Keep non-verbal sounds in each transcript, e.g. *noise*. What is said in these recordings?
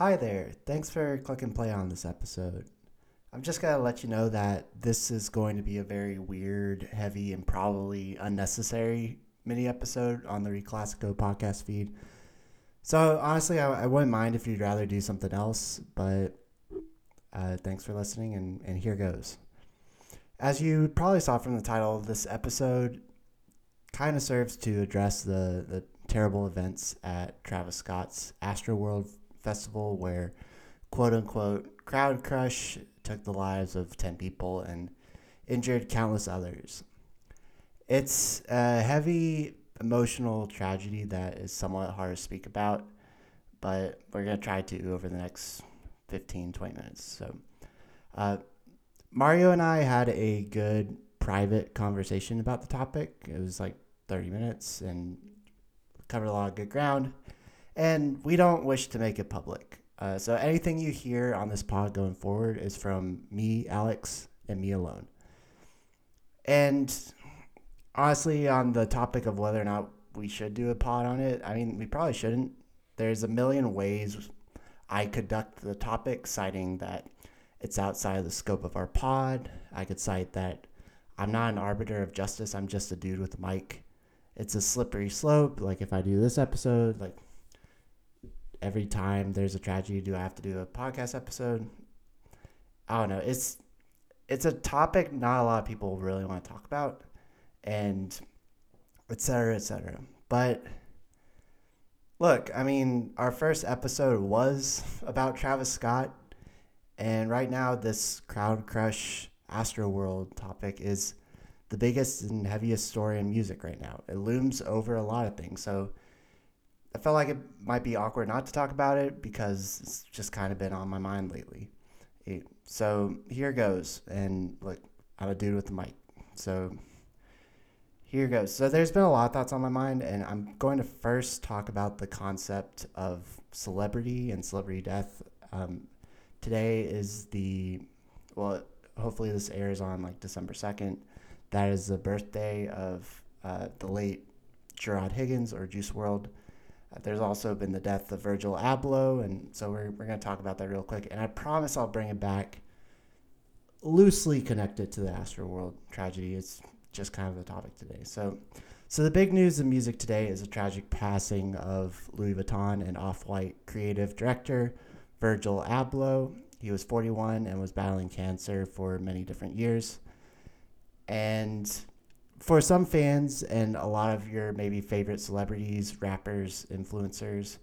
Hi there. Thanks for clicking play on this episode. I'm just going to let you know that this is going to be a very weird, heavy, and probably unnecessary mini episode on the Reclassico podcast feed. So, honestly, I, I wouldn't mind if you'd rather do something else, but uh, thanks for listening, and, and here goes. As you probably saw from the title, this episode kind of serves to address the, the terrible events at Travis Scott's Astroworld Festival, where quote unquote crowd crush took the lives of 10 people and injured countless others. It's a heavy emotional tragedy that is somewhat hard to speak about, but we're going to try to over the next 15, 20 minutes. So, uh, Mario and I had a good private conversation about the topic. It was like 30 minutes and covered a lot of good ground. And we don't wish to make it public. Uh, so anything you hear on this pod going forward is from me, Alex, and me alone. And honestly, on the topic of whether or not we should do a pod on it, I mean, we probably shouldn't. There's a million ways I could conduct the topic, citing that it's outside of the scope of our pod. I could cite that I'm not an arbiter of justice. I'm just a dude with a mic. It's a slippery slope. Like if I do this episode, like every time there's a tragedy, do I have to do a podcast episode? I don't know. It's it's a topic not a lot of people really want to talk about, and et cetera, et cetera. But look, I mean, our first episode was *laughs* about Travis Scott, and right now this crowd crush Astroworld topic is the biggest and heaviest story in music right now. It looms over a lot of things. So I felt like it might be awkward not to talk about it because it's just kind of been on my mind lately. It, so here goes. And look, I'm a dude with the mic. So here goes. So there's been a lot of thoughts on my mind, and I'm going to first talk about the concept of celebrity and celebrity death. Um, today is the, well, hopefully this airs on like December 2nd. That is the birthday of uh, the late Jarad Higgins or Juice WRLD. There's also been the death of Virgil Abloh, and so we're, we're going to talk about that real quick. And I promise I'll bring it back loosely connected to the Astroworld tragedy. It's just kind of the topic today. So, so the big news in music today is a tragic passing of Louis Vuitton and Off-White creative director Virgil Abloh. He was 41 and was battling cancer for many different years. And for some fans and a lot of your maybe favorite celebrities, rappers, influencers,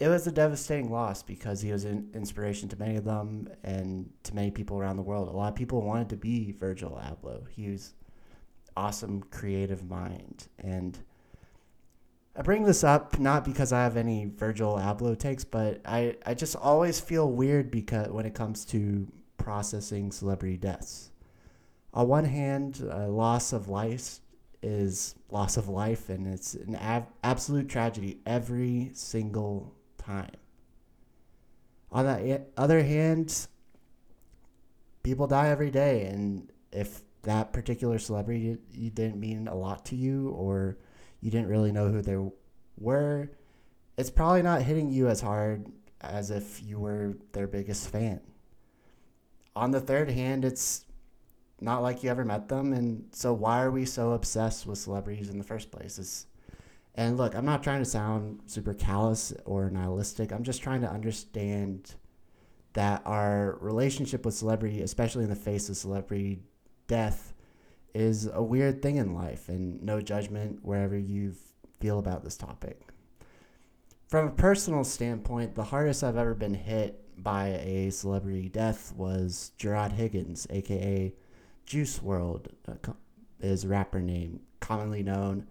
it was a devastating loss because he was an inspiration to many of them and to many people around the world. A lot of people wanted to be Virgil Abloh. He was awesome creative mind and I bring this up not because I have any Virgil Abloh takes, but I, I just always feel weird because when it comes to processing celebrity deaths on one hand, uh, loss of life is loss of life, and it's an ab- absolute tragedy every single time. On the other hand, people die every day, and if that particular celebrity didn't mean a lot to you, or you didn't really know who they were, it's probably not hitting you as hard as if you were their biggest fan. On the third hand, it's not like you ever met them. And so why are we so obsessed with celebrities in the first place? It's, and look, I'm not trying to sound super callous or nihilistic. I'm just trying to understand that our relationship with celebrity, especially in the face of celebrity death, is a weird thing in life, and no judgment wherever you feel about this topic. From a personal standpoint, the hardest I've ever been hit by a celebrity death was Jarad Higgins, aka Juice WRLD uh, is rapper name, commonly known.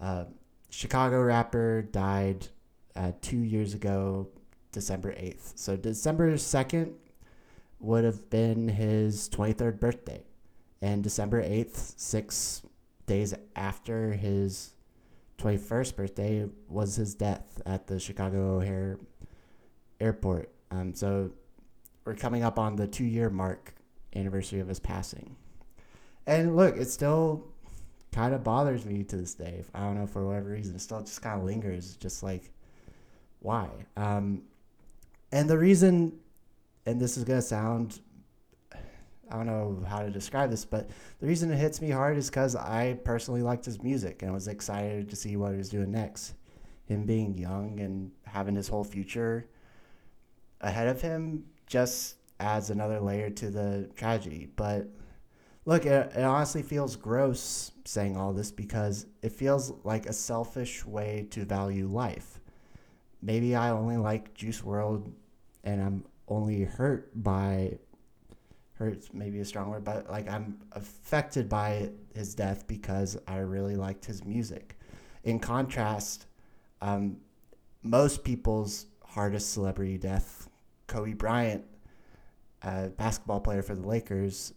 Uh, Chicago rapper died uh, two years ago, December 8th. So December 2nd would have been his 23rd birthday. And December 8th, six days after his 21st birthday, was his death at the Chicago O'Hare Airport. Um, so we're coming up on the two year mark anniversary of his passing. And look, it still kind of bothers me to this day. I don't know for whatever reason, it still just kind of lingers. Just like, why? Um, And the reason, and this is gonna sound, I don't know how to describe this, but the reason it hits me hard is because I personally liked his music and was excited to see what he was doing next. Him being young and having his whole future ahead of him just adds another layer to the tragedy. But look, it, it honestly feels gross saying all this because it feels like a selfish way to value life. Maybe I only like Juice WRLD and I'm only hurt by hurts maybe a strong word, but like I'm affected by his death because I really liked his music. In contrast, um, most people's hardest celebrity death, Kobe Bryant, a basketball player for the Lakers,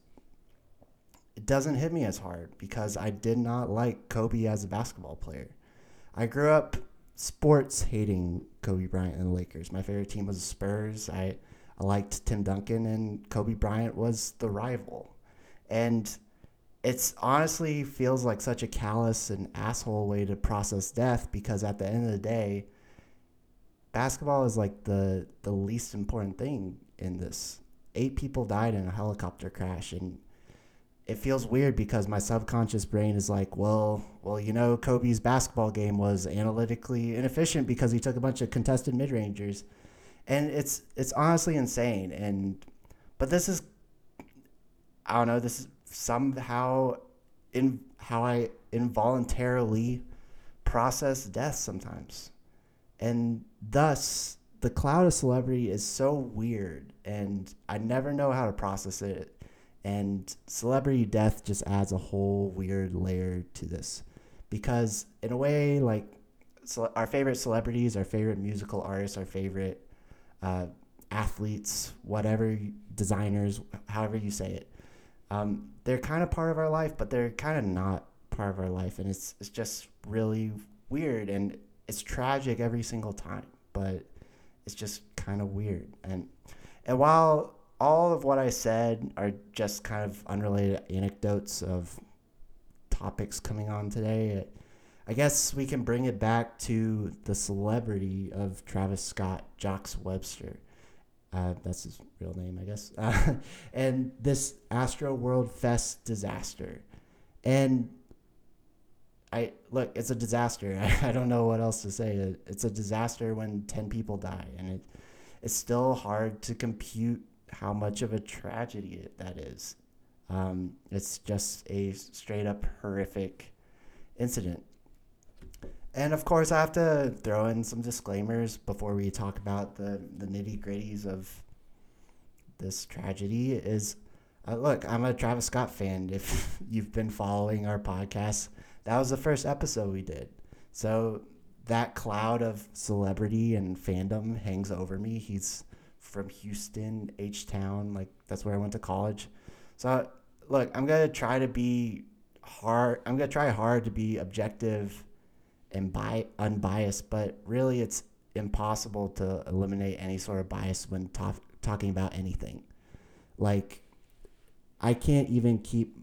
it doesn't hit me as hard because I did not like Kobe as a basketball player. I grew up sports hating Kobe Bryant and the Lakers. My favorite team was the Spurs. I, I liked Tim Duncan, and Kobe Bryant was the rival. And it's honestly feels like such a callous and asshole way to process death because at the end of the day, basketball is like the the least important thing in this. Eight people died in a helicopter crash, and it feels weird because my subconscious brain is like, well, well, you know, Kobe's basketball game was analytically inefficient because he took a bunch of contested mid rangers, and it's it's honestly insane. And but this is, I don't know, this is somehow in how I involuntarily process death sometimes, and thus the cloud of celebrity is so weird, and I never know how to process it and celebrity death just adds a whole weird layer to this. Because, in a way, like so our favorite celebrities, our favorite musical artists, our favorite uh, athletes, whatever, designers, however you say it, um, they're kind of part of our life, but they're kind of not part of our life. And it's, it's just really weird. And it's tragic every single time, but it's just kind of weird. And, and while all of what I said are just kind of unrelated anecdotes of topics coming on today. I guess we can bring it back to the celebrity of Travis Scott, Jacques Webster. Uh, that's his real name, I guess. Uh, *laughs* and this Astroworld Fest disaster. And I look, it's a disaster. I, *laughs* I don't know what else to say. It's a disaster when 10 people die. And it, it's still hard to compute how much of a tragedy that is. Um, it's just a straight up horrific incident. And of course, I have to throw in some disclaimers before we talk about the, the nitty gritties of this tragedy. Is uh, look, I'm a Travis Scott fan. If *laughs* you've been following our podcast, that was the first episode we did. So that cloud of celebrity and fandom hangs over me. He's from Houston, H Town. Like that's where I went to college. So look, I'm gonna try to be hard. I'm gonna try hard to be objective and bi- unbiased, but really it's impossible to eliminate any sort of bias when ta- talking about anything. Like I can't even keep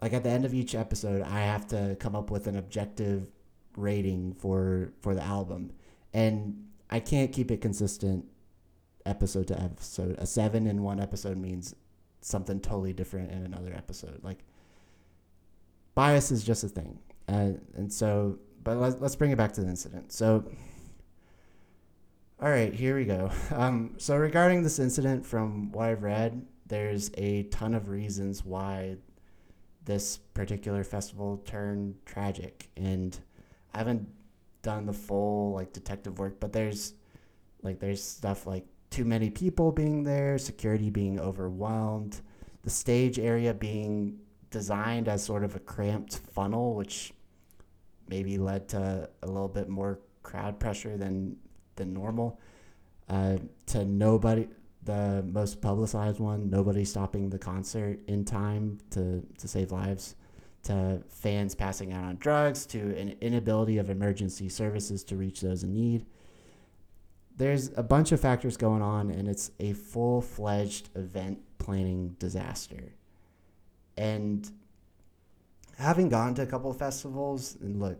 like at the end of each episode I have to come up with an objective rating for for the album and I can't keep it consistent episode to episode. A seven in one episode means something totally different in another episode. Like bias is just a thing, uh, and so. But let's let's bring it back to the incident. So. All right, here we go. *laughs* Um, so regarding this incident, from what I've read, there's a ton of reasons why this particular festival turned tragic, and I haven't done the full like detective work, but there's like there's stuff like too many people being there, security being overwhelmed, the stage area being designed as sort of a cramped funnel, which maybe led to a little bit more crowd pressure than than normal. Uh, to nobody, the most publicized one, nobody stopping the concert in time to to save lives. To fans passing out on drugs, to an inability of emergency services to reach those in need there's a bunch of factors going on, and it's a full fledged event planning disaster. And having gone to a couple of festivals, and look,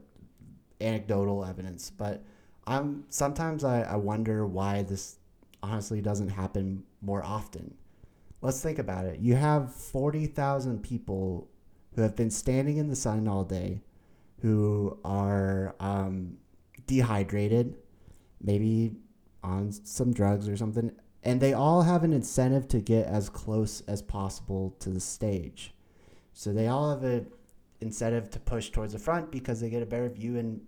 anecdotal evidence, but I'm sometimes I, I wonder why this honestly doesn't happen more often. Let's think about it. You have 40,000 people who have been standing in the sun all day, who are um, dehydrated, maybe on some drugs or something, and they all have an incentive to get as close as possible to the stage. So they all have an incentive to push towards the front because they get a better view and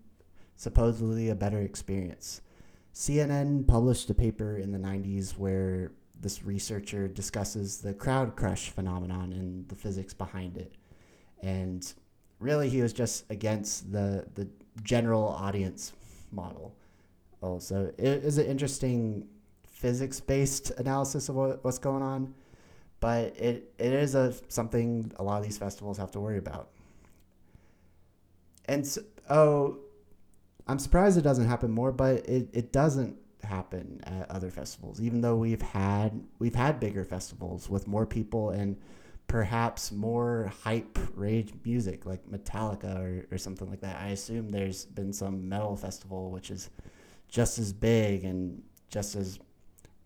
supposedly a better experience. CNN published a paper in the 90s where this researcher discusses the crowd crush phenomenon and the physics behind it. And really, he was just against the, the general audience model. Also, it is an interesting physics based analysis of what, what's going on, but it, it is a, something a lot of these festivals have to worry about. And so, oh, I'm surprised it doesn't happen more, but it, it doesn't happen at other festivals. Even though we've had we've had bigger festivals with more people and perhaps more hype rage music like Metallica or, or something like that. I assume there's been some metal festival which is just as big and just as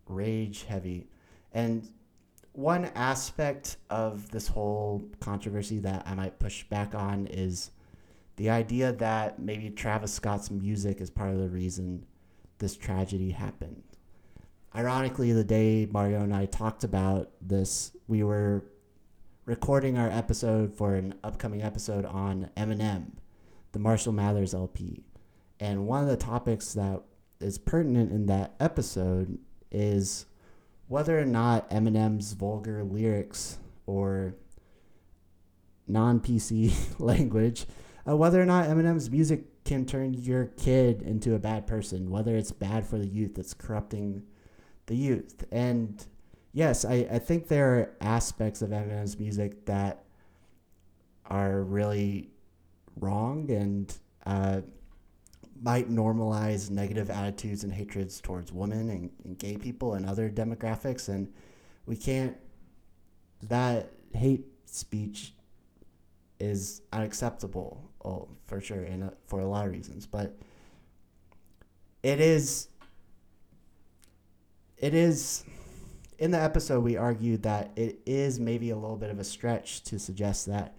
rage heavy. And one aspect of this whole controversy that I might push back on is the idea that maybe Travis Scott's music is part of the reason this tragedy happened. Ironically, the day Mario and I talked about this, we were recording our episode for an upcoming episode on Eminem, the Marshall Mathers LP. And one of the topics that is pertinent in that episode is whether or not Eminem's vulgar lyrics or non PC *laughs* language uh, whether or not Eminem's music can turn your kid into a bad person, whether it's bad for the youth, it's corrupting the youth. And yes, I, I think there are aspects of Eminem's music that are really wrong and uh, might normalize negative attitudes and hatreds towards women and, and gay people and other demographics. And we can't, that hate speech is unacceptable oh, for sure, and uh, for a lot of reasons. But it is, it is, in the episode, we argued that it is maybe a little bit of a stretch to suggest that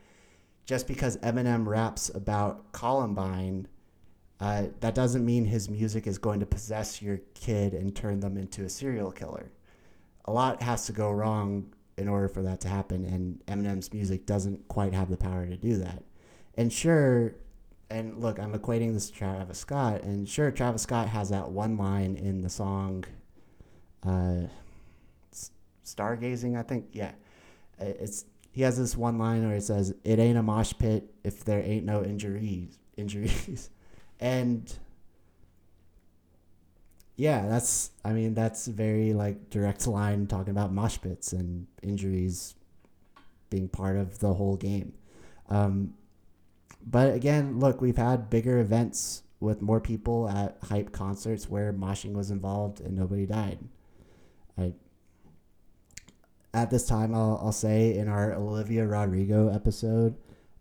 just because Eminem raps about Columbine, uh, that doesn't mean his music is going to possess your kid and turn them into a serial killer. A lot has to go wrong in order for that to happen, and Eminem's music doesn't quite have the power to do that. And sure, and look, I'm equating this to Travis Scott, and sure, Travis Scott has that one line in the song, uh, "Stargazing." I think, yeah, it's he has this one line where it says, "It ain't a mosh pit if there ain't no injuries." Injuries, *laughs* and yeah, that's I mean that's very like direct line talking about mosh pits and injuries being part of the whole game. Um, but again, look, we've had bigger events with more people at hype concerts where moshing was involved and nobody died. I at this time I'll, I'll say in our Olivia Rodrigo episode,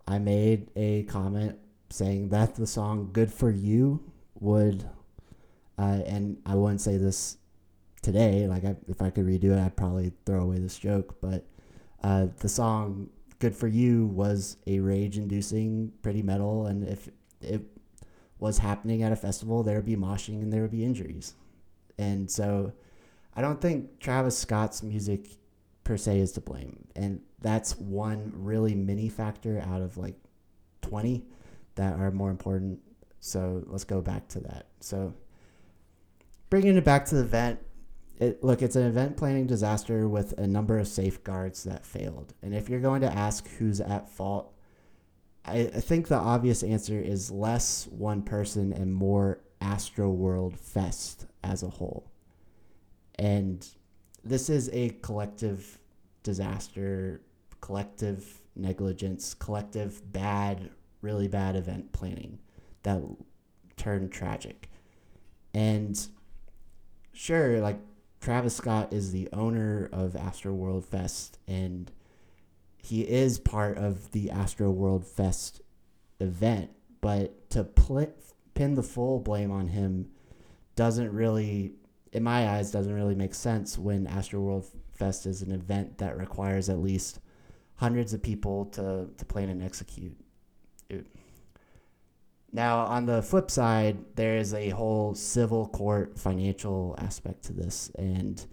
I made a comment saying that the song Good for You would uh, and I wouldn't say this today, like I, if I could redo it, I'd probably throw away this joke, but uh, the song Good for You was a rage inducing pretty metal. And if it was happening at a festival, there would be moshing and there would be injuries. And so I don't think Travis Scott's music per se is to blame. And that's one really mini factor out of like 20 that are more important. So let's go back to that. So bringing it back to the event, it, look, it's an event planning disaster with a number of safeguards that failed. And if you're going to ask who's at fault, I, I think the obvious answer is less one person and more Astroworld Fest as a whole. And this is a collective disaster, collective negligence, collective bad, really bad event planning that turned tragic. And sure, like Travis Scott is the owner of Astroworld Fest, and he is part of the Astroworld Fest event. But to pl- pin the full blame on him doesn't really in my eyes, doesn't really make sense when Astroworld Fest is an event that requires at least hundreds of people to, to plan and execute. Now, on the flip side, there is a whole civil court financial aspect to this, and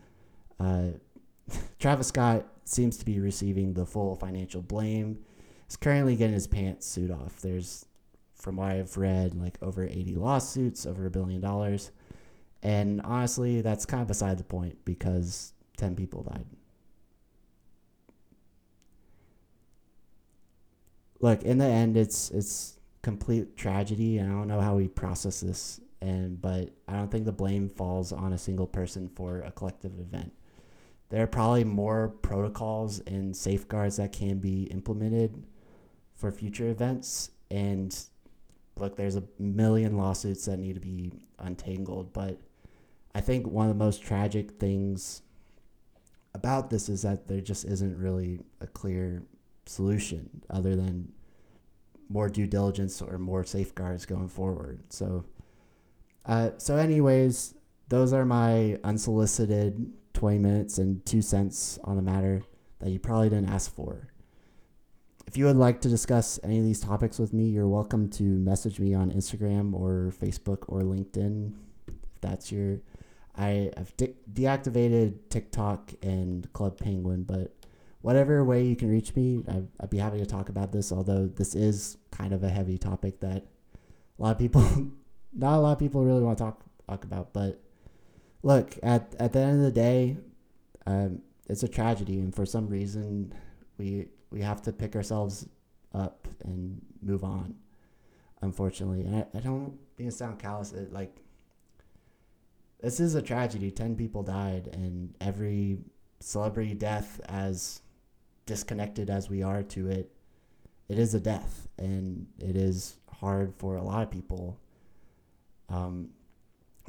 uh, *laughs* Travis Scott seems to be receiving the full financial blame. He's currently getting his pants sued off. There's, from what I've read, like over 80 lawsuits, over a billion dollars. And honestly, that's kind of beside the point because 10 people died. Look, in the end, it's it's complete tragedy, I don't know how we process this. And but I don't think the blame falls on a single person for a collective event. There are probably more protocols and safeguards that can be implemented for future events. And look, there's a million lawsuits that need to be untangled, but I think one of the most tragic things about this is that there just isn't really a clear solution other than more due diligence or more safeguards going forward. So, uh, so anyways, those are my unsolicited 20 minutes and two cents on the matter that you probably didn't ask for. If you would like to discuss any of these topics with me, you're welcome to message me on Instagram or Facebook or LinkedIn if that's your I have de- deactivated TikTok and Club Penguin, but whatever way you can reach me, I'd, I'd, be happy to talk about this. Although this is kind of a heavy topic that a lot of people, *laughs* not a lot of people really want to talk talk about. But look, at at the end of the day, um, it's a tragedy, and for some reason, we we have to pick ourselves up and move on. Unfortunately, and I, I don't mean to sound callous. It, like this is a tragedy. 10 people died, and every celebrity death, as disconnected as we are to it, it is a death, and it is hard for a lot of people. Um,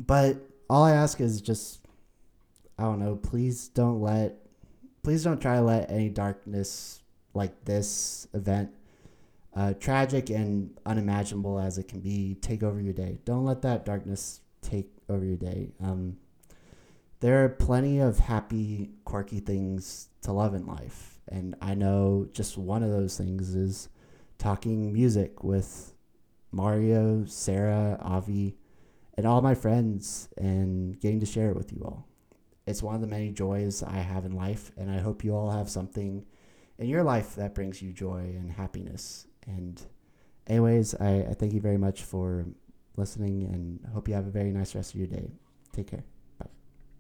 but all I ask is just, I don't know, please don't let, please don't try to let any darkness like this event, uh, tragic and unimaginable as it can be, take over your day. Don't let that darkness take over your day. Um, there are plenty of happy, quirky things to love in life. And I know just one of those things is talking music with Mario, Sarah, Avi, and all my friends and getting to share it with you all. It's one of the many joys I have in life, and I hope you all have something in your life that brings you joy and happiness. And, anyways, I, I thank you very much for listening and hope you have a very nice rest of your day. Take care.